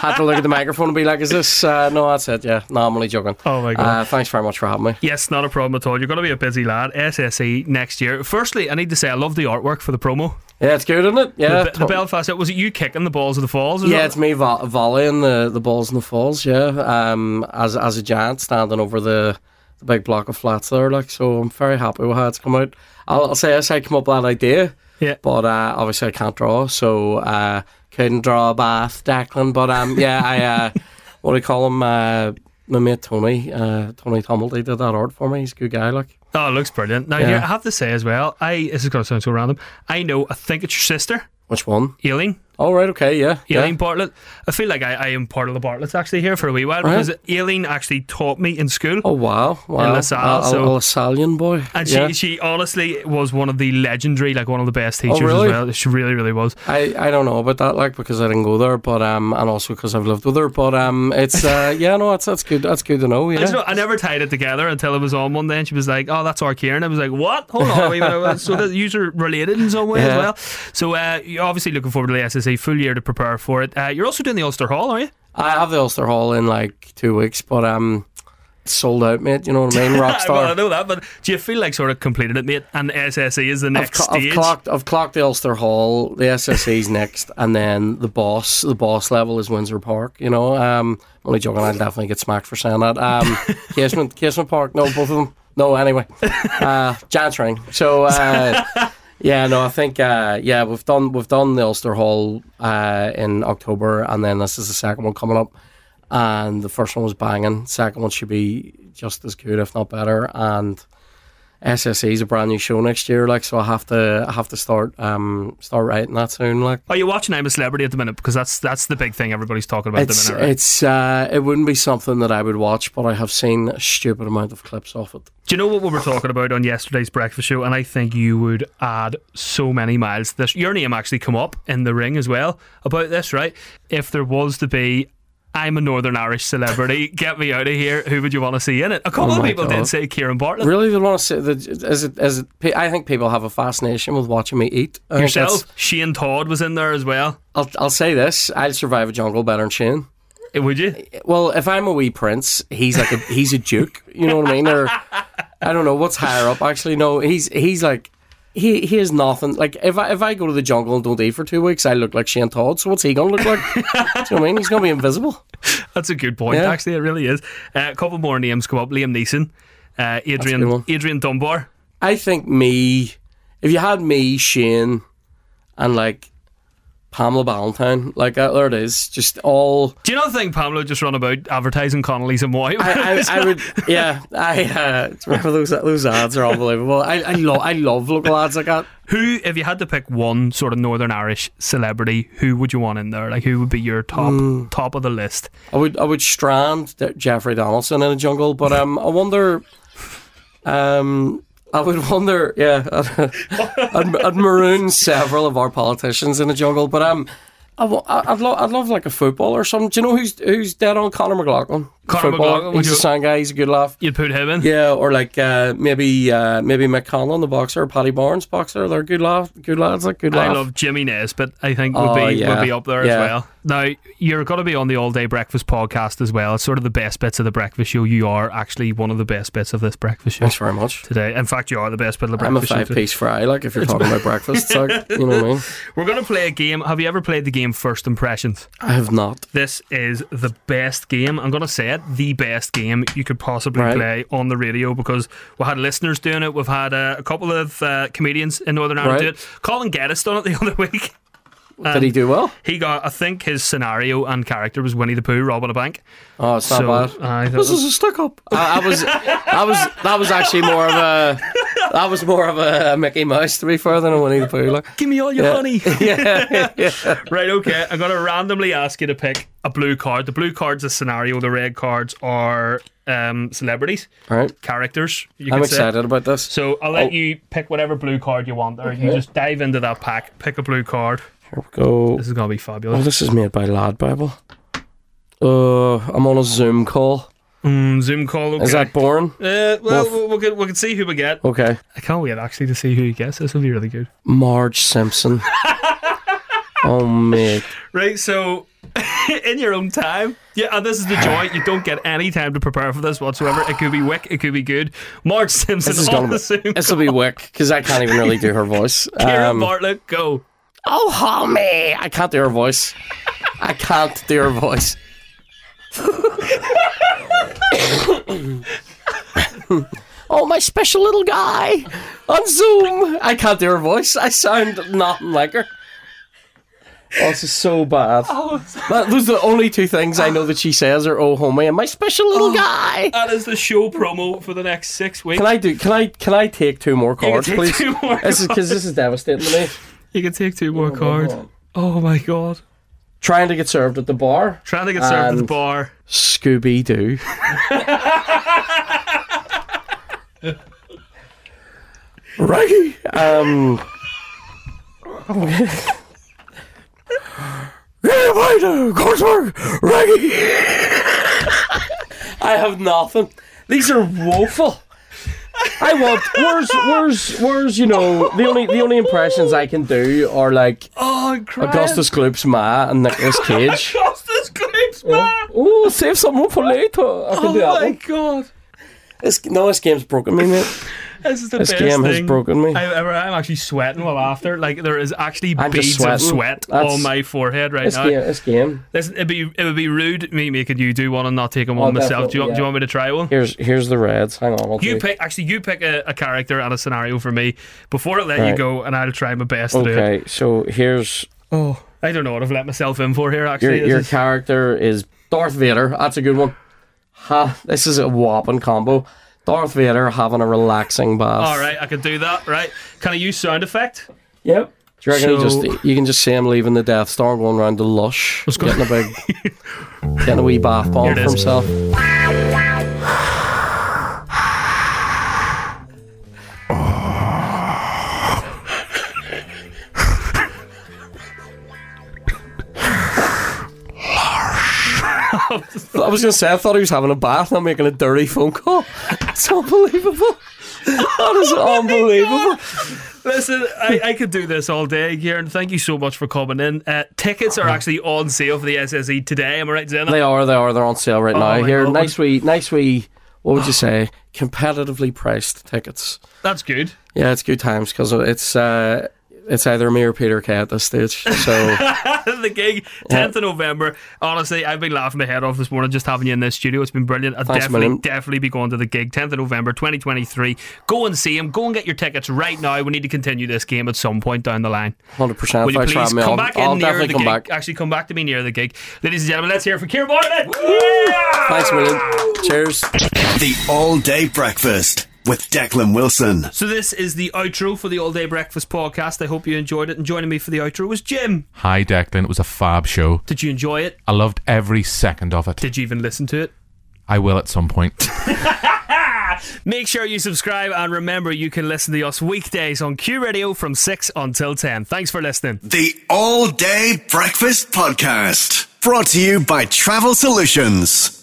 had to look at the microphone and be like, "Is this?" Uh, no, that's it. Yeah, no, I'm only joking. Oh my God. Uh, thanks very much for having me. Yes, not a problem at all. You're going to be a busy lad. SSE next year. Firstly, I need to say I love the artwork for the promo. Yeah, it's good, isn't it? Yeah, the, the Belfast. Was it you kicking the balls of the falls? Yeah, it? it's me vo- volleying the, the balls in the falls. Yeah, um, as as a giant standing over the, the big block of flats there. Like, so I'm very happy with how it's come out. I'll, I'll say I come up with that idea. Yeah, but uh, obviously I can't draw, so uh, couldn't draw a bath, Declan. But um, yeah, I uh, what do you call him? Uh, my mate Tony, uh, Tony Tumblety did that art for me. He's a good guy. Like, Oh, it looks brilliant. Now, Yeah. here, I have to say as well, I this is going to sound so random. I know, I think it's your sister, which one? Aileen. Oh right, okay, yeah, Aileen yeah. Bartlett. I feel like I, I am part of the Bartletts actually here for a wee while Right. because Aileen actually taught me in school. Oh wow, wow. In LaSalle, so- a LaSallian boy. And she, yeah. she honestly was one of the legendary, like one of the best teachers Oh, really? as well. She really, really was. I, I don't know about that, like because I didn't go there, but um, and also because I've lived with her. But um, it's uh, yeah, no, that's that's good. That's good to know. I, Yeah. just know, I never tied it together until it was on one day, and she was like, "Oh, that's our Kieran." And I was like, "What? Hold on, wait a minute." so the user related in some way as well. So uh, you're obviously looking forward to the SSE full year to prepare for it. Uh, you're also doing the Ulster Hall, are you? I have the Ulster Hall in like two weeks, but um, it's sold out, mate. You know what I mean? Rockstar. well, I know that, but do you feel like sort of completed it, mate? And SSE is the I've, next cl- I've stage. clocked, I've clocked the Ulster Hall, the SSE's next, and then the boss, the boss level is Windsor Park. You know, um, I'm only joking. I'll definitely get smacked for saying that. Um, Casement, Casement Park, no, both of them. No, anyway, uh, Giants ring. So, uh, yeah, no, I think, uh, yeah, we've done, we've done the Ulster Hall uh, in October, and then this is the second one coming up. And the first one was banging. Second one should be just as good, if not better. And SSE is a brand new show next year, like so I have to I have to start um start writing that soon. Like Are you watching I'm a Celebrity at the minute? Because that's that's the big thing everybody's talking about it's at the minute. Right? it's uh it wouldn't be something that I would watch, but I have seen a stupid amount of clips of it. Do you know what we were talking about on yesterday's breakfast show? And I think you would add so many miles this. Your name actually come up in the ring as well about this, right? If there was to be, I'm a Northern Irish celebrity, get me out of here. Who would you want to see in it? A couple Oh of people God. did say Kieran Bartlett. Really, they want to say that is it is it? I think people have a fascination with watching me eat. I Yourself, Shane Todd was in there as well. I'll I'll say this: I'll survive a jungle better than Shane. Eh, would you? Well, if I'm a wee prince, he's like a he's a duke. You know what I mean? Or I don't know what's higher up. Actually, no, he's he's like he he has nothing. Like if I if I go to the jungle and don't eat for two weeks, I look like Shane Todd. So what's he gonna look like? Do you know what I mean? He's gonna be invisible. That's a good point, Yeah. actually. It really is. Uh, a couple more names come up Liam Neeson, uh, Adrian. Adrian Dunbar. I think me, if you had me, Shane, and like Pamela Ballantine, like uh, there it is, just all. Do you not think Pamela just run about advertising Connolly's and why? I, I, I would, yeah. I uh, remember those those ads are unbelievable. I I love I love local ads like that. Who, if you had to pick one sort of Northern Irish celebrity, who would you want in there? Like, who would be your top Hmm. top of the list? I would I would strand Jeffrey Donaldson in a jungle, but um, I wonder, um, I would wonder, yeah, I'd, I'd maroon several of our politicians in a jungle, but um, I, I'd love I'd love like a footballer or something. Do you know who's who's dead on Conor McLaughlin? Conor Footballer. McLaughlin, he's a sound guy. He's a good laugh. You'd put him in. Yeah, or like uh, maybe uh, maybe Conlan, the boxer, or Paddy Barnes, boxer. They're good laugh, good lads, like good laugh. I love Jimmy Nesbitt. I think would Oh, be yeah. would be up there Yeah. as well. Now you're going to be on the All Day Breakfast podcast as well. It's sort of the best bits of the breakfast show. You are actually one of the best bits of this breakfast show. Thanks very much today. In fact, you are the best bit of the breakfast. I'm a five piece fry, like if you're talking about breakfast, like, you know what I mean. We're going to play a game. Have you ever played the game First Impressions? I have not. This is the best game. I'm going to say it, the best game you could possibly Right. play on the radio because we had listeners doing it. We've had uh, a couple of uh, comedians in Northern Ireland Right. do it. Colin Geddes done it the other week. Did he do well? He got, I think his scenario and character was Winnie the Pooh robbing a bank. Oh, it's not So, bad. I thought- this is a stick up. I, I was, that was, that was actually more of a, that was more of a Mickey Mouse to be fair than a Winnie the Pooh. Like. Give me all your Yeah. honey. yeah, yeah. Right, okay. I'm going to randomly ask you to pick a blue card. The blue card's a scenario, the red cards are um, celebrities, All right. characters. You I'm could say. excited about this. So I'll let Oh. you pick whatever blue card you want, or you just dive into that pack, pick a blue card. Here we go. This is going to be fabulous. Oh, this is made by Lad Bible. Uh, I'm on a Zoom call. Mm, Zoom call. Okay. Is that boring? Uh, well, Well, we, can, we can see who we get. Okay. I can't wait actually to see who you guess. This will be really good. Marge Simpson. Oh mate. Right, so in your own time, yeah, and this is the joy. You don't get any time to prepare for this whatsoever. It could be wick, it could be good. Marge Simpson This is on gonna the be. Zoom. This will be wick because I can't even really do her voice. Kieran Um, Bartlett, go. Oh, homie! I can't do her voice. I can't do her voice. oh, my special little guy on Zoom. I can't do her voice. I sound nothing like her. Oh, this is so bad. Oh, that, those are the only two things I know that she says are "Oh, homie" and "my special little oh, guy." That is the show promo for the next six weeks. Can I do? Can I? Can I take two more can cards, take please? two more This is because this is devastating to me. You can take two more cards. Oh my god. Trying to get served at the bar. Trying to get served at the bar. Scooby Doo. Raggy. Um. Get away to Coursework, Raggy. I have nothing. These are woeful. I want where's where's where's you know the only the only impressions I can do are like Oh. Augustus Gloop's Ma and Nicolas Cage. Augustus Gloop's Ma. Oh, save some for later. I can Oh do that my one. god. This, no, this game's broken me, mate. This is the This best game has broken me. Ever. I'm actually sweating while after. Like there is actually I'm beads of sweat That's- on my forehead right This now. game, this game. Listen, it'd be it would be rude me making you do one and not taking one Oh, myself. Do you, definitely, do you want me to try one? Here's here's the reds. Hang on, I'll You do- pick actually. You pick a, a character and a scenario for me before I let you go, and I'll try my best to do it. Okay, so here's Oh, I don't know what I've let myself in for here. your Actually, This your is- character is Darth Vader. That's a good one. Ha! This is a whopping combo. Darth Vader having a relaxing bath. all right. I can do that. Right? Can I use sound effect? Yep. Do you reckon So- just you can just see him leaving the Death Star going around the lush, getting a big getting a wee bath bomb for himself. I was gonna say I thought he was having a bath, not making a dirty phone call. It's unbelievable. That is unbelievable. Listen, I, I could do this all day, Kieran. Thank you so much for coming in. Uh, tickets are actually on sale for the SSE today. Am I right that? They are, they are, they're on sale right Oh now. Here, God. nice wee, nice wee. What would you say? Competitively priced tickets. That's good. Yeah, it's good times because it's uh, it's either me or Peter Kay at this stage. So the gig, 10th of November. Honestly, I've been laughing my head off this morning just having you in this studio. It's been brilliant. I'll Thanks definitely, million. definitely be going to the gig, 10th of November 2023. Go and see him. Go and get your tickets right now. We need to continue this game at some point down the line. hundred percent. Will you Thanks please having me. come I'll, back in I'll near definitely the come gig? back. Actually, come back to me near the gig. Ladies and gentlemen, let's hear it for Kieran Bartlett. Thanks William. Cheers. The All Day Breakfast with Declan Wilson. So this is the outro for the All Day Breakfast podcast. I hope you enjoyed it. And joining me for the outro was Jim. Hi, Declan. It was a fab show. Did you enjoy it? I loved every second of it. Did you even listen to it? I will at some point. Make sure you subscribe and remember you can listen to us weekdays on Q Radio from 6 until 10. Thanks for listening. The All Day Breakfast Podcast. Brought to you by Travel Solutions.